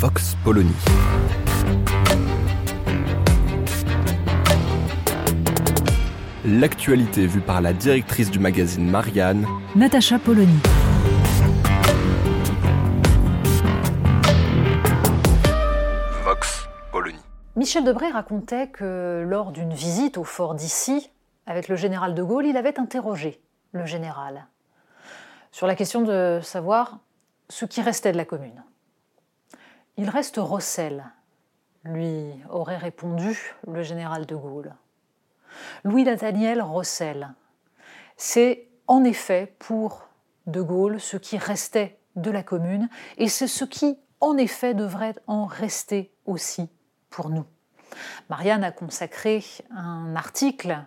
Vox Polony. L'actualité vue par la directrice du magazine Marianne, Natacha Polony. Vox Polony. Michel Debré racontait que lors d'une visite au fort d'Issy, avec le général de Gaulle, il avait interrogé le général sur la question de savoir ce qui restait de la commune. Il reste Rossel, lui aurait répondu le général de Gaulle. Louis Nathaniel Rossel, c'est en effet pour de Gaulle ce qui restait de la commune et c'est ce qui en effet devrait en rester aussi pour nous. Marianne a consacré un article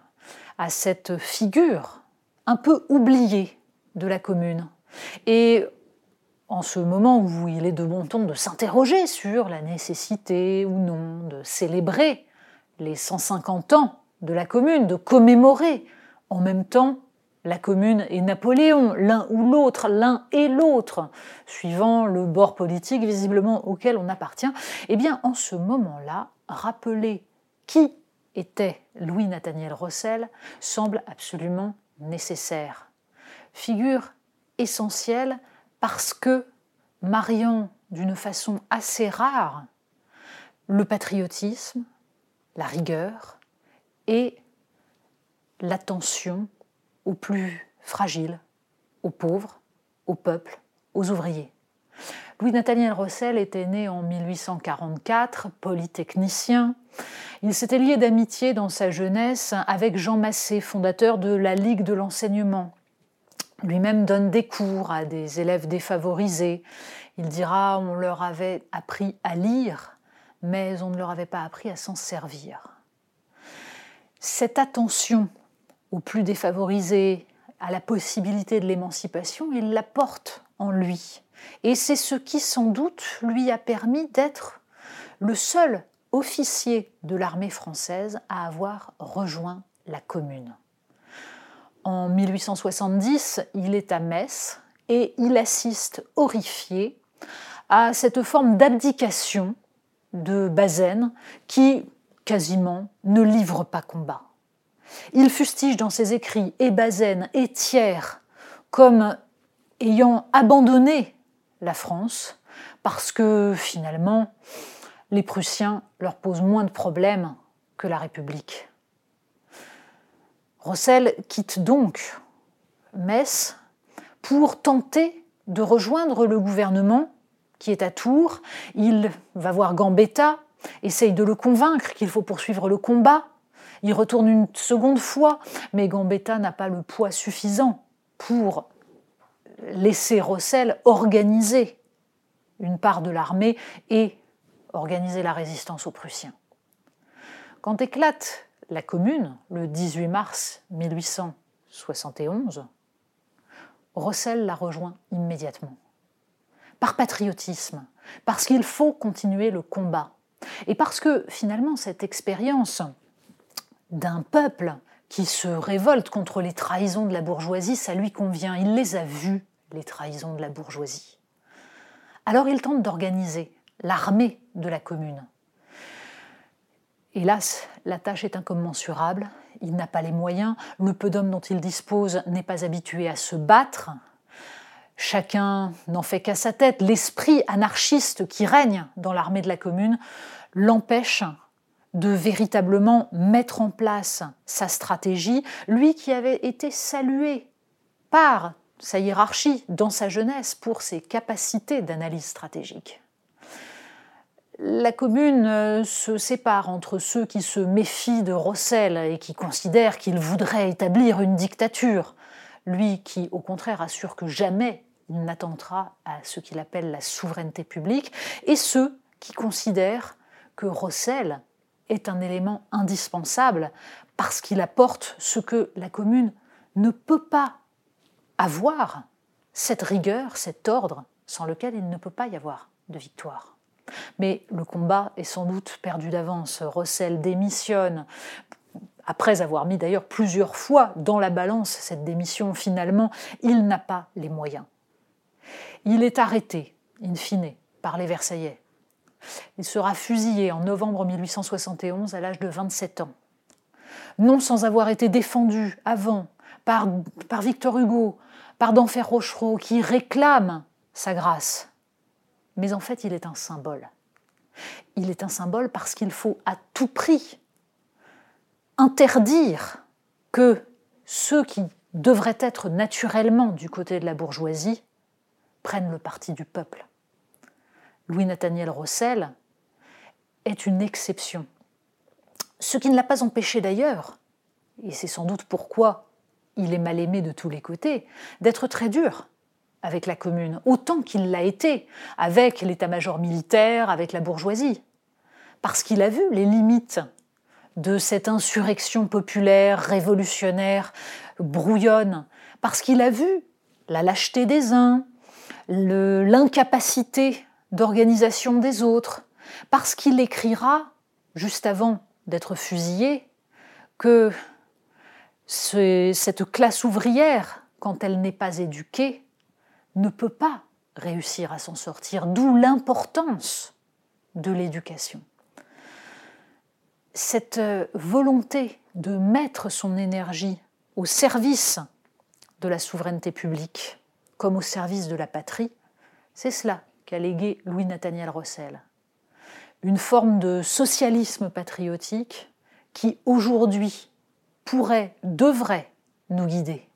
à cette figure un peu oubliée de la commune. Et en ce moment où il est de bon ton de s'interroger sur la nécessité ou non de célébrer les 150 ans de la commune, de commémorer en même temps la commune et Napoléon, l'un ou l'autre, l'un et l'autre, suivant le bord politique visiblement auquel on appartient, eh bien en ce moment-là, rappeler qui était Louis Nathaniel Rossel semble absolument nécessaire. Figure essentielle parce que mariant d'une façon assez rare le patriotisme, la rigueur et l'attention aux plus fragiles, aux pauvres, aux peuples, aux ouvriers. Louis Nathaniel Rossel était né en 1844, polytechnicien. Il s'était lié d'amitié dans sa jeunesse avec Jean Massé, fondateur de la Ligue de l'enseignement. Lui-même donne des cours à des élèves défavorisés. Il dira on leur avait appris à lire, mais on ne leur avait pas appris à s'en servir. Cette attention aux plus défavorisés, à la possibilité de l'émancipation, il la porte en lui. Et c'est ce qui sans doute lui a permis d'être le seul officier de l'armée française à avoir rejoint la commune. En 1870, il est à Metz et il assiste horrifié à cette forme d'abdication de Bazaine qui quasiment ne livre pas combat. Il fustige dans ses écrits et Bazaine et Thiers comme ayant abandonné la France parce que finalement les Prussiens leur posent moins de problèmes que la République. Rossel quitte donc Metz pour tenter de rejoindre le gouvernement qui est à Tours. Il va voir Gambetta, essaye de le convaincre qu'il faut poursuivre le combat. Il retourne une seconde fois, mais Gambetta n'a pas le poids suffisant pour laisser Rossel organiser une part de l'armée et organiser la résistance aux Prussiens. Quand éclate la Commune, le 18 mars 1871, Rossel la rejoint immédiatement. Par patriotisme, parce qu'il faut continuer le combat, et parce que finalement cette expérience d'un peuple qui se révolte contre les trahisons de la bourgeoisie, ça lui convient. Il les a vues, les trahisons de la bourgeoisie. Alors il tente d'organiser l'armée de la commune. Hélas, la tâche est incommensurable, il n'a pas les moyens, le peu d'hommes dont il dispose n'est pas habitué à se battre, chacun n'en fait qu'à sa tête, l'esprit anarchiste qui règne dans l'armée de la commune l'empêche de véritablement mettre en place sa stratégie, lui qui avait été salué par sa hiérarchie dans sa jeunesse pour ses capacités d'analyse stratégique. La commune euh, se sépare entre ceux qui se méfient de Rossel et qui considèrent qu'il voudrait établir une dictature, lui qui au contraire assure que jamais il n'attentera à ce qu'il appelle la souveraineté publique, et ceux qui considèrent que Rossel est un élément indispensable parce qu'il apporte ce que la commune ne peut pas avoir, cette rigueur, cet ordre, sans lequel il ne peut pas y avoir de victoire. Mais le combat est sans doute perdu d'avance. Rossel démissionne après avoir mis d'ailleurs plusieurs fois dans la balance cette démission, finalement, il n'a pas les moyens. Il est arrêté, in fine, par les Versaillais. Il sera fusillé en novembre 1871 à l'âge de 27 ans. Non sans avoir été défendu avant par, Victor Hugo, par Denfer Rochereau, qui réclame sa grâce. Mais en fait, il est un symbole. Il est un symbole parce qu'il faut à tout prix interdire que ceux qui devraient être naturellement du côté de la bourgeoisie prennent le parti du peuple. Louis-Nathaniel Rossel est une exception. Ce qui ne l'a pas empêché d'ailleurs, et c'est sans doute pourquoi il est mal aimé de tous les côtés, d'être très dur avec la commune, autant qu'il l'a été avec l'état-major militaire, avec la bourgeoisie, parce qu'il a vu les limites de cette insurrection populaire, révolutionnaire, brouillonne, parce qu'il a vu la lâcheté des uns, l'incapacité d'organisation des autres, parce qu'il écrira, juste avant d'être fusillé, que cette classe ouvrière, quand elle n'est pas éduquée, ne peut pas réussir à s'en sortir, d'où l'importance de l'éducation. Cette euh, volonté de mettre son énergie au service de la souveraineté publique comme au service de la patrie, c'est cela qu'a légué Louis-Nathaniel Rossel. Une forme de socialisme patriotique qui aujourd'hui pourrait, devrait nous guider.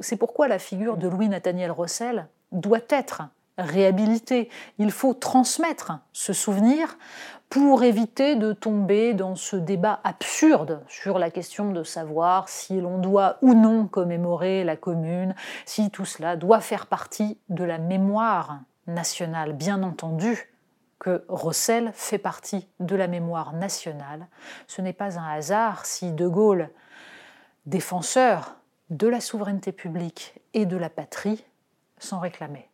C'est pourquoi la figure de Louis-Nathaniel Rossel doit être réhabilitée. Il faut transmettre ce souvenir pour éviter de tomber dans ce débat absurde sur la question de savoir si l'on doit ou non commémorer la commune, si tout cela doit faire partie de la mémoire nationale. Bien entendu que Rossel fait partie de la mémoire nationale. Ce n'est pas un hasard si De Gaulle, défenseur de la souveraineté publique et de la patrie, s'en réclamait.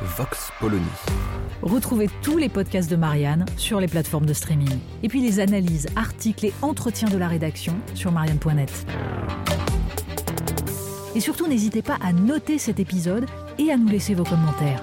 Vox Polony. Retrouvez tous les podcasts de Marianne sur les plateformes de streaming. Et puis les analyses, articles et entretiens de la rédaction sur marianne.net. Et surtout, n'hésitez pas à noter cet épisode et à nous laisser vos commentaires.